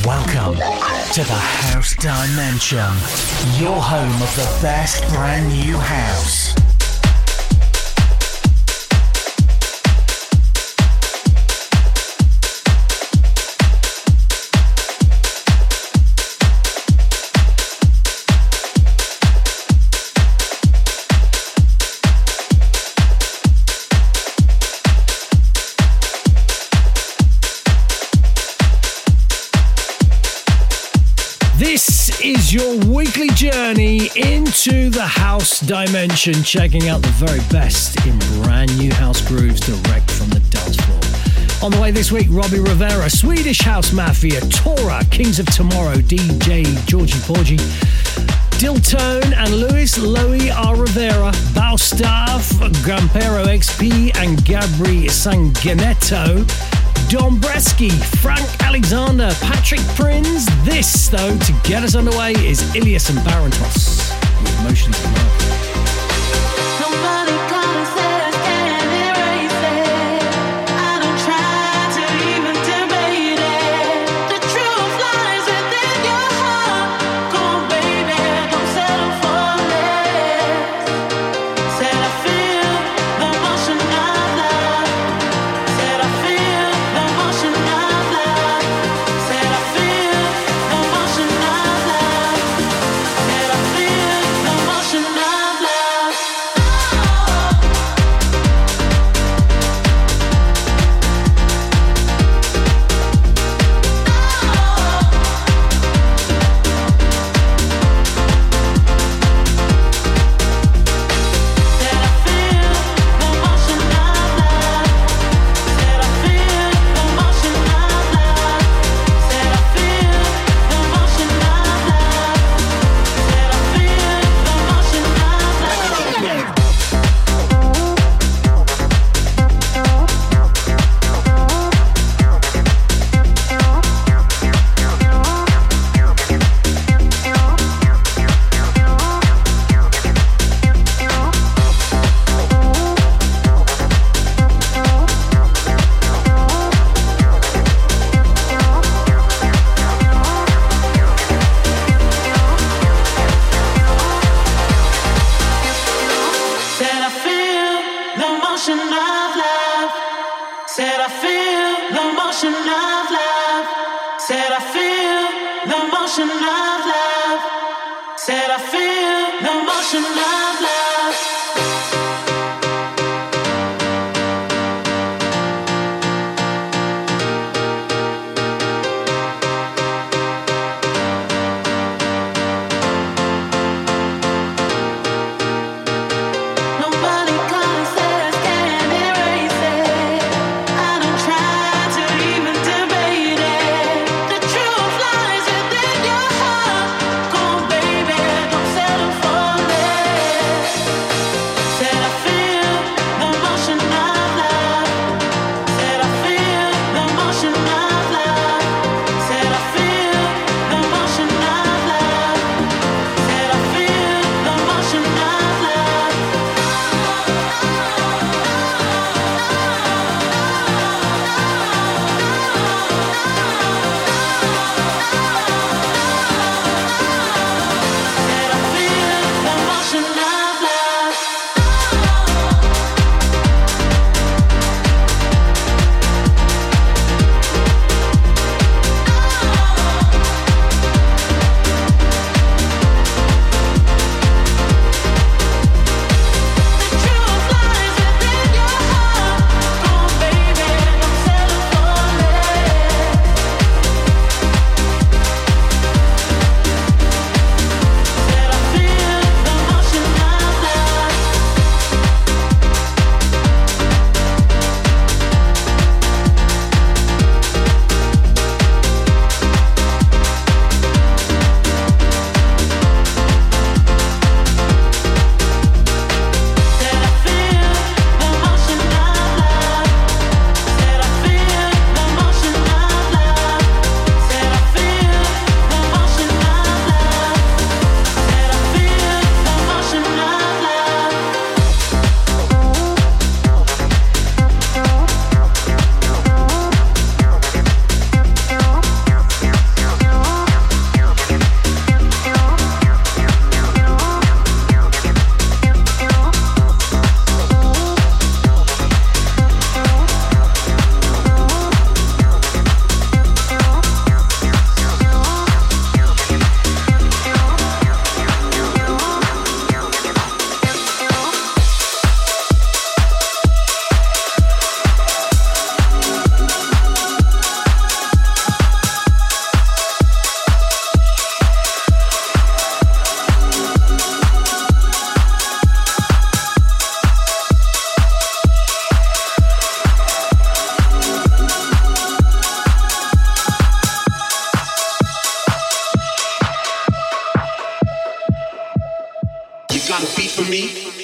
Welcome to the House Dimension, your home of the best brand new house. Your weekly journey into the house dimension, checking out the very best in brand new house grooves direct from the dance floor. On the way this week, Robbie Rivera, Swedish House Mafia, Toriah, Kings of Tomorrow, DJ Georgie Porgie, Dliteone and Luis Loowee R. Rivera, Baustaff, Gianpiero XP, and Gabry Sangineto. Dombresky, Franz Alexander, Patrick Prins. This, though, to get us underway, is Illyus and Barrientos with Motions got a beat for me?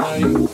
That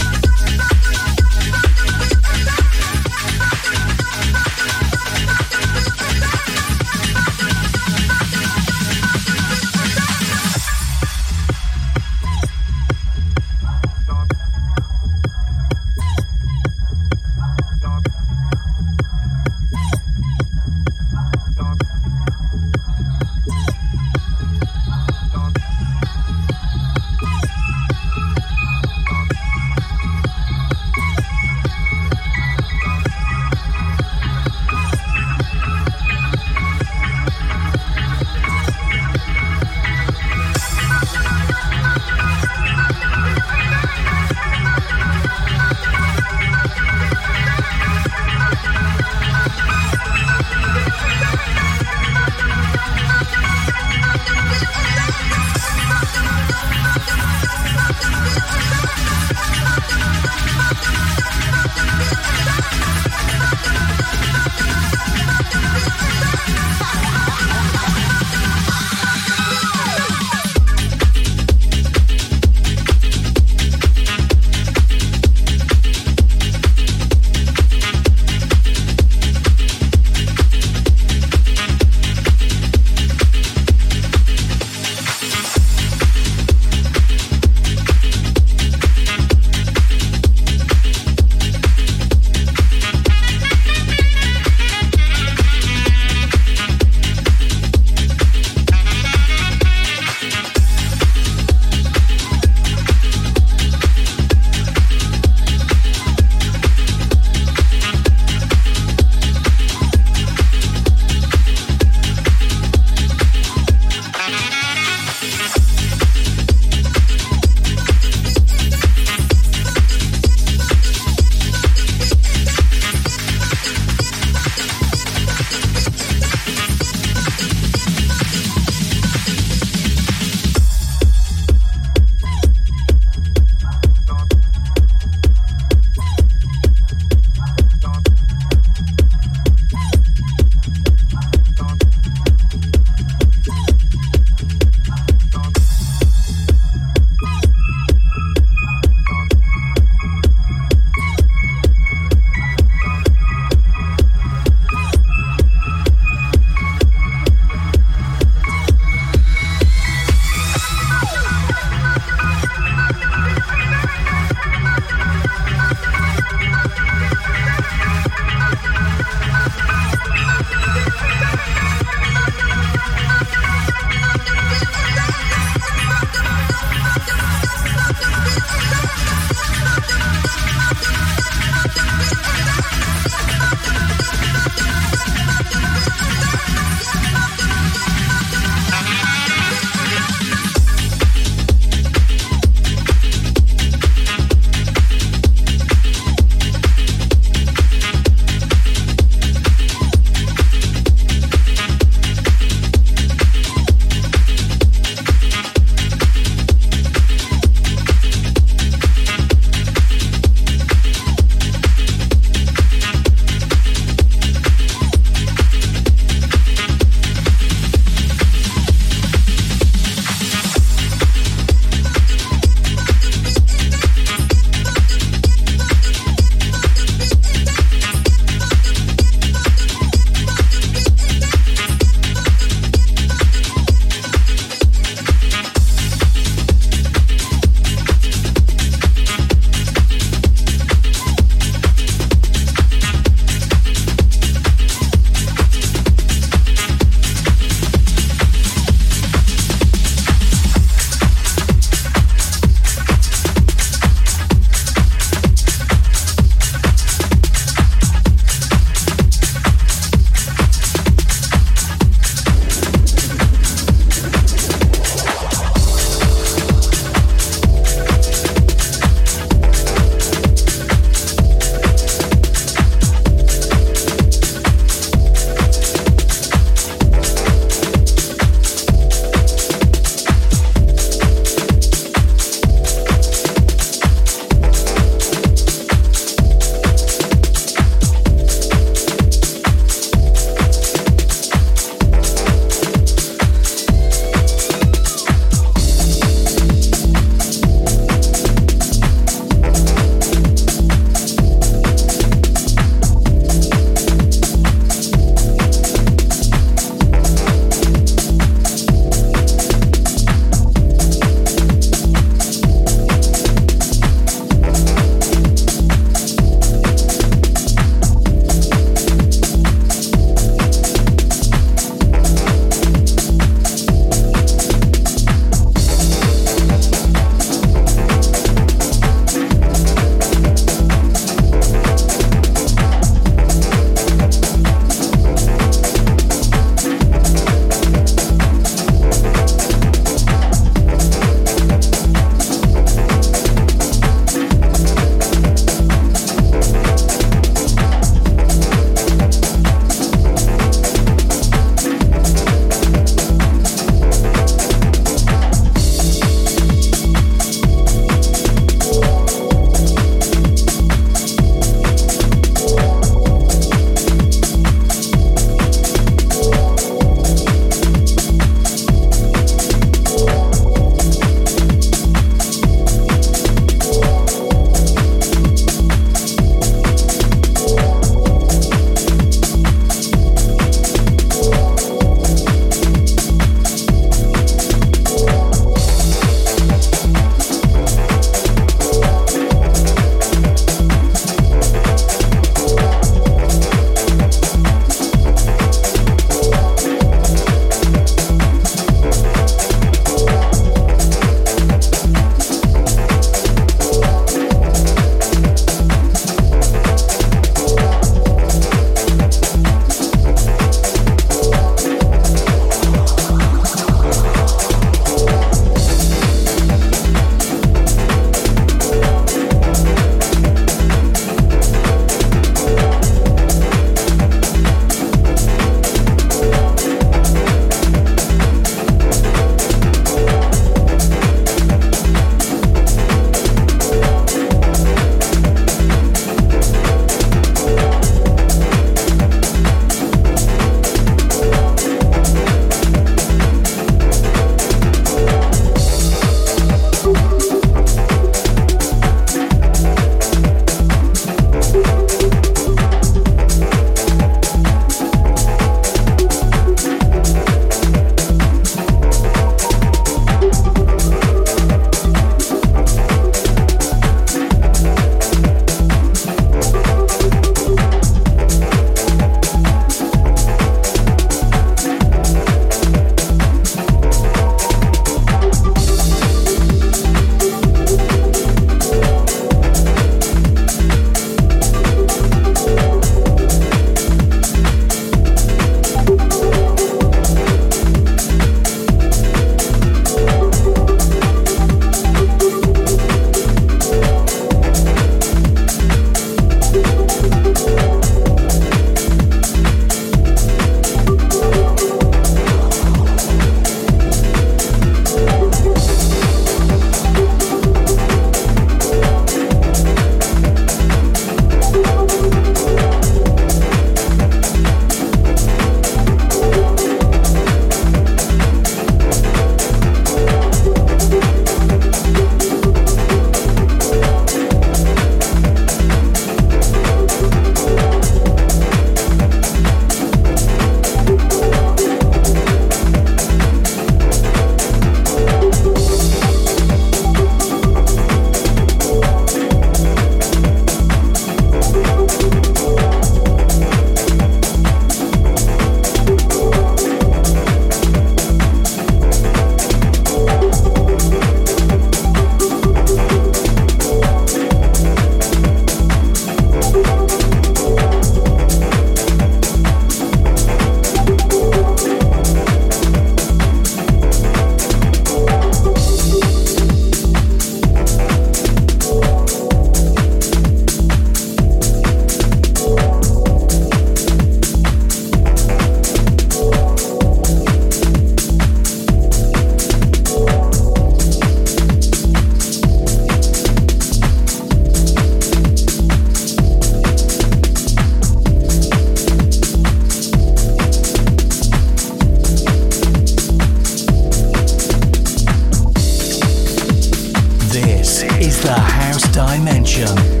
Dimension.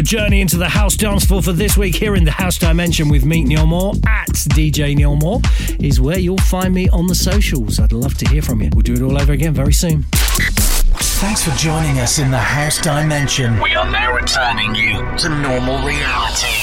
Your journey into the house dance floor for this week here in the House Dimension with me, Neil Moore, at DJ Neil Moore, is where you'll find me on the socials. I'd love to hear from you. We'll do it all over again very soon. Thanks for joining us in the House Dimension. We are now returning you to normal reality.